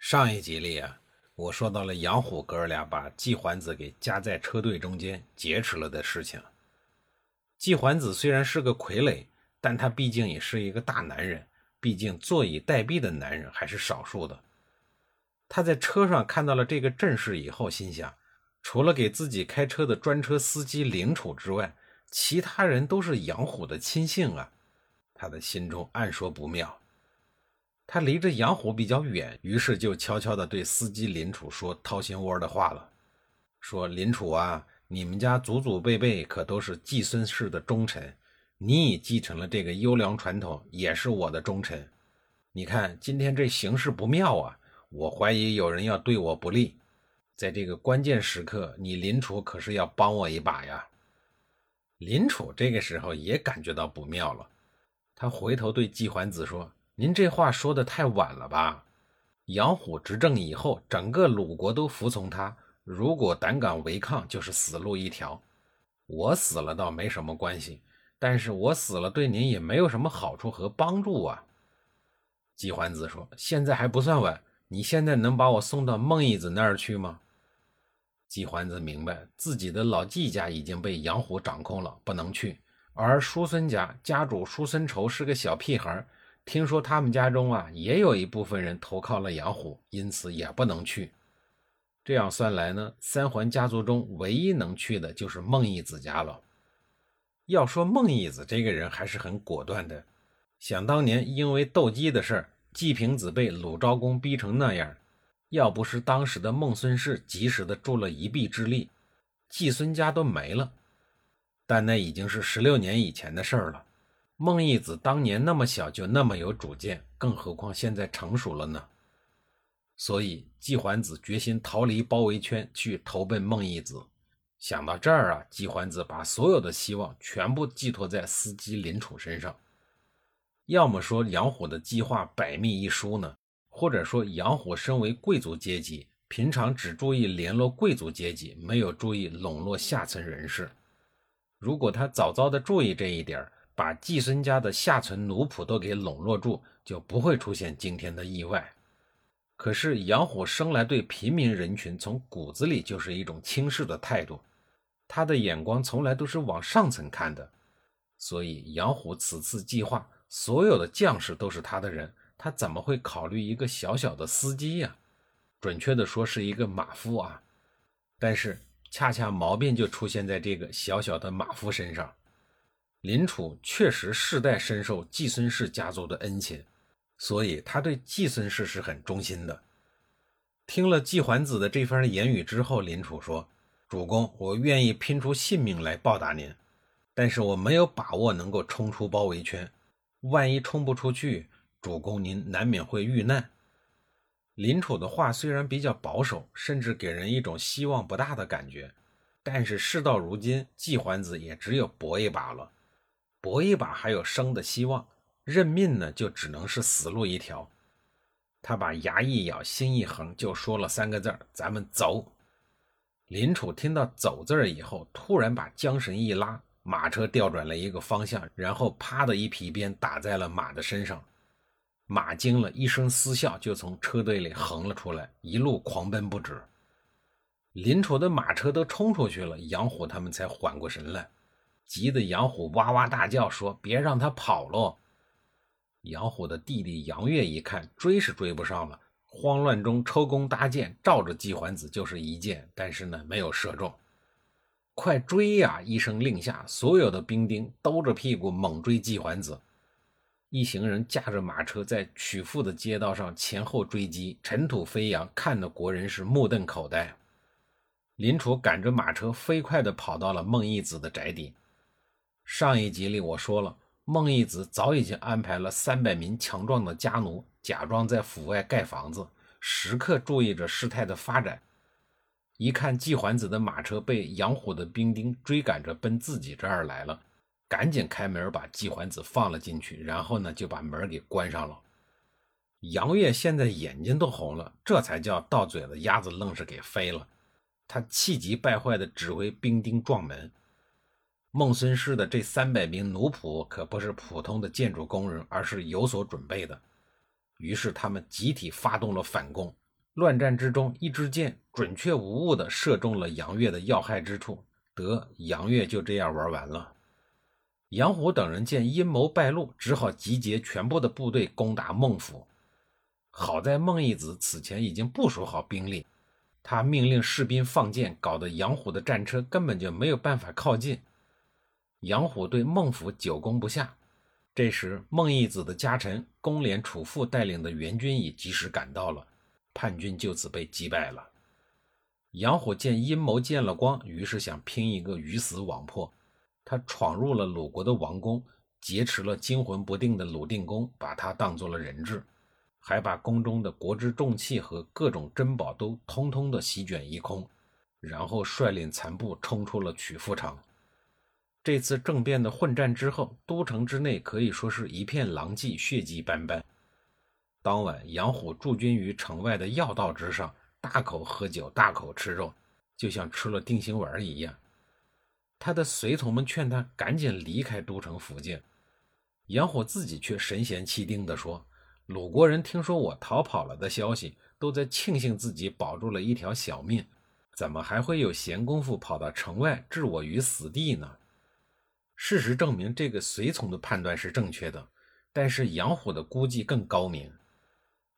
上一集里啊，我说到了杨虎哥俩把季桓子给夹在车队中间劫持了的事情。季桓子虽然是个傀儡，但他毕竟也是一个大男人，毕竟坐以待毙的男人还是少数的。他在车上看到了这个阵势以后，心想，除了给自己开车的专车司机林楚之外，其他人都是杨虎的亲信啊。他的心中暗说不妙。他离着杨虎比较远，于是就悄悄地对司机林楚说掏心窝的话了，说：“林楚啊，你们家祖祖辈辈可都是季孙氏的忠臣，你已继承了这个优良传统，也是我的忠臣。你看今天这形势不妙啊，我怀疑有人要对我不利，在这个关键时刻，你林楚可是要帮我一把呀。”林楚这个时候也感觉到不妙了，他回头对季桓子说。您这话说的太晚了吧？杨虎执政以后，整个鲁国都服从他，如果胆敢违抗，就是死路一条。我死了倒没什么关系，但是我死了对您也没有什么好处和帮助啊。季桓子说：“现在还不算晚，你现在能把我送到孟义子那儿去吗？”季桓子明白自己的老季家已经被杨虎掌控了，不能去，而叔孙家家主叔孙仇是个小屁孩。听说他们家中啊，也有一部分人投靠了杨虎，因此也不能去。这样算来呢，三环家族中唯一能去的就是孟义子家了。要说孟义子这个人还是很果断的。想当年因为斗鸡的事儿，季平子被鲁昭公逼成那样，要不是当时的孟孙氏及时的助了一臂之力，季孙家都没了。但那已经是十六年以前的事儿了。孟义子当年那么小就那么有主见，更何况现在成熟了呢？所以季桓子决心逃离包围圈，去投奔孟义子。想到这儿啊，季桓子把所有的希望全部寄托在司机林楚身上。要么说杨虎的计划百密一疏呢，或者说杨虎身为贵族阶级，平常只注意联络贵族阶级，没有注意笼络下层人士。如果他早早的注意这一点儿把季孙家的下层奴仆都给笼络住，就不会出现今天的意外。可是杨虎生来对平民人群从骨子里就是一种轻视的态度，他的眼光从来都是往上层看的。所以杨虎此次计划，所有的将士都是他的人，他怎么会考虑一个小小的司机呀？准确的说是一个马夫啊。但是恰恰毛病就出现在这个小小的马夫身上。林楚确实世代深受季孙氏家族的恩情，所以他对季孙氏是很忠心的。听了季桓子的这番言语之后，林楚说：“主公，我愿意拼出性命来报答您，但是我没有把握能够冲出包围圈。万一冲不出去，主公您难免会遇难。”林楚的话虽然比较保守，甚至给人一种希望不大的感觉，但是事到如今，季桓子也只有搏一把了。搏一把还有生的希望，认命呢就只能是死路一条。他把牙一咬，心一横，就说了三个字咱们走。”林楚听到“走”字以后，突然把缰绳一拉，马车调转了一个方向，然后啪的一皮鞭打在了马的身上。马惊了一声嘶啸，就从车队里横了出来，一路狂奔不止。林楚的马车都冲出去了，杨虎他们才缓过神来。急得杨虎哇哇大叫，说：“别让他跑喽！”杨虎的弟弟杨岳一看，追是追不上了，慌乱中抽弓搭箭，照着季桓子就是一箭，但是呢，没有射中。快追呀！一声令下，所有的兵丁兜着屁股猛追季桓子。一行人驾着马车在曲阜的街道上前后追击，尘土飞扬，看得国人是目瞪口呆。林楚赶着马车飞快地跑到了孟义子的宅邸。上一集里我说了，孟义子早已经安排了三百名强壮的家奴，假装在府外盖房子，时刻注意着事态的发展。一看季桓子的马车被杨虎的兵丁追赶着奔自己这儿来了，赶紧开门把季桓子放了进去，然后呢就把门给关上了。杨岳现在眼睛都红了，这才叫到嘴的鸭子愣是给飞了。他气急败坏地指挥兵丁撞门。孟孙氏的这三百名奴仆可不是普通的建筑工人，而是有所准备的。于是他们集体发动了反攻。乱战之中，一支箭准确无误地射中了杨岳的要害之处，得杨岳就这样玩完了。杨虎等人见阴谋败露，只好集结全部的部队攻打孟府。好在孟义子此前已经部署好兵力，他命令士兵放箭，搞得杨虎的战车根本就没有办法靠近。杨虎对孟府久攻不下，这时孟义子的家臣公廉楚父带领的援军已及时赶到了，叛军就此被击败了。杨虎见阴谋见了光，于是想拼一个鱼死网破，他闯入了鲁国的王宫，劫持了惊魂不定的鲁定公，把他当做了人质。还把宫中的国之重器和各种珍宝都通通的席卷一空，然后率领残部冲出了曲阜城。这次政变的混战之后，都城之内可以说是一片狼藉，血迹斑斑。当晚，杨虎驻军于城外的要道之上，大口喝酒，大口吃肉，就像吃了定心丸一样。他的随从们劝他赶紧离开都城附近，杨虎自己却神闲气定地说。鲁国人听说我逃跑了的消息，都在庆幸自己保住了一条小命，怎么还会有闲工夫跑到城外置我于死地呢？事实证明，这个随从的判断是正确的，但是杨虎的估计更高明。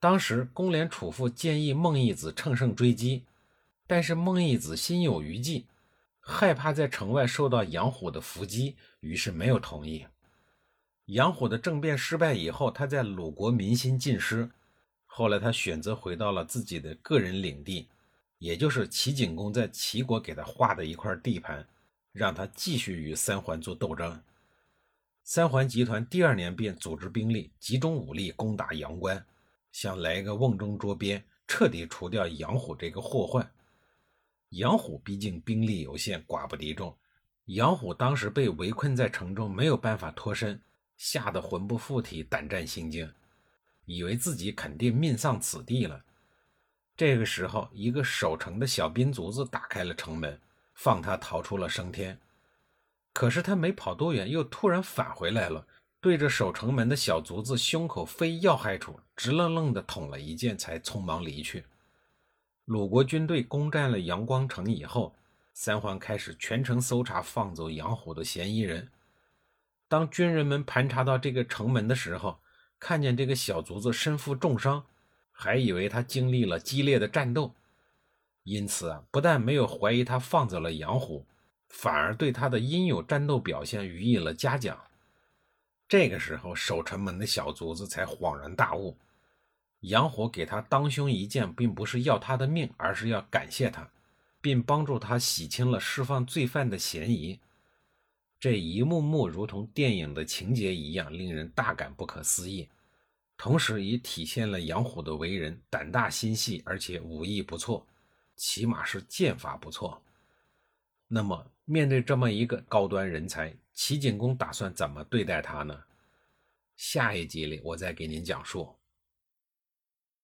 当时公廉楚父建议孟义子乘胜追击，但是孟义子心有余悸，害怕在城外受到杨虎的伏击，于是没有同意。杨虎的政变失败以后，他在鲁国民心尽失。后来，他选择回到了自己的个人领地，也就是齐景公在齐国给他划的一块地盘，让他继续与三桓做斗争。三桓集团第二年便组织兵力，集中武力攻打阳关，想来一个瓮中捉鳖，彻底除掉杨虎这个祸患。杨虎毕竟兵力有限，寡不敌众。杨虎当时被围困在城中，没有办法脱身。吓得魂不附体，胆战心惊，以为自己肯定命丧此地了。这个时候，一个守城的小兵卒子打开了城门，放他逃出了升天。可是他没跑多远，又突然返回来了，对着守城门的小卒子胸口非要害处直愣愣地捅了一剑，才匆忙离去。鲁国军队攻占了阳光城以后，三桓开始全城搜查放走杨虎的嫌疑人。当军人们盘查到这个城门的时候，看见这个小卒子身负重伤，还以为他经历了激烈的战斗，因此啊，不但没有怀疑他放走了杨虎，反而对他的应有战斗表现予以了嘉奖。这个时候，守城门的小卒子才恍然大悟，杨虎给他当胸一剑，并不是要他的命，而是要感谢他，并帮助他洗清了释放罪犯的嫌疑。这一幕幕如同电影的情节一样，令人大感不可思议，同时也体现了杨虎的为人胆大心细，而且武艺不错，起码是剑法不错。那么，面对这么一个高端人才，齐景公打算怎么对待他呢？下一集里我再给您讲述。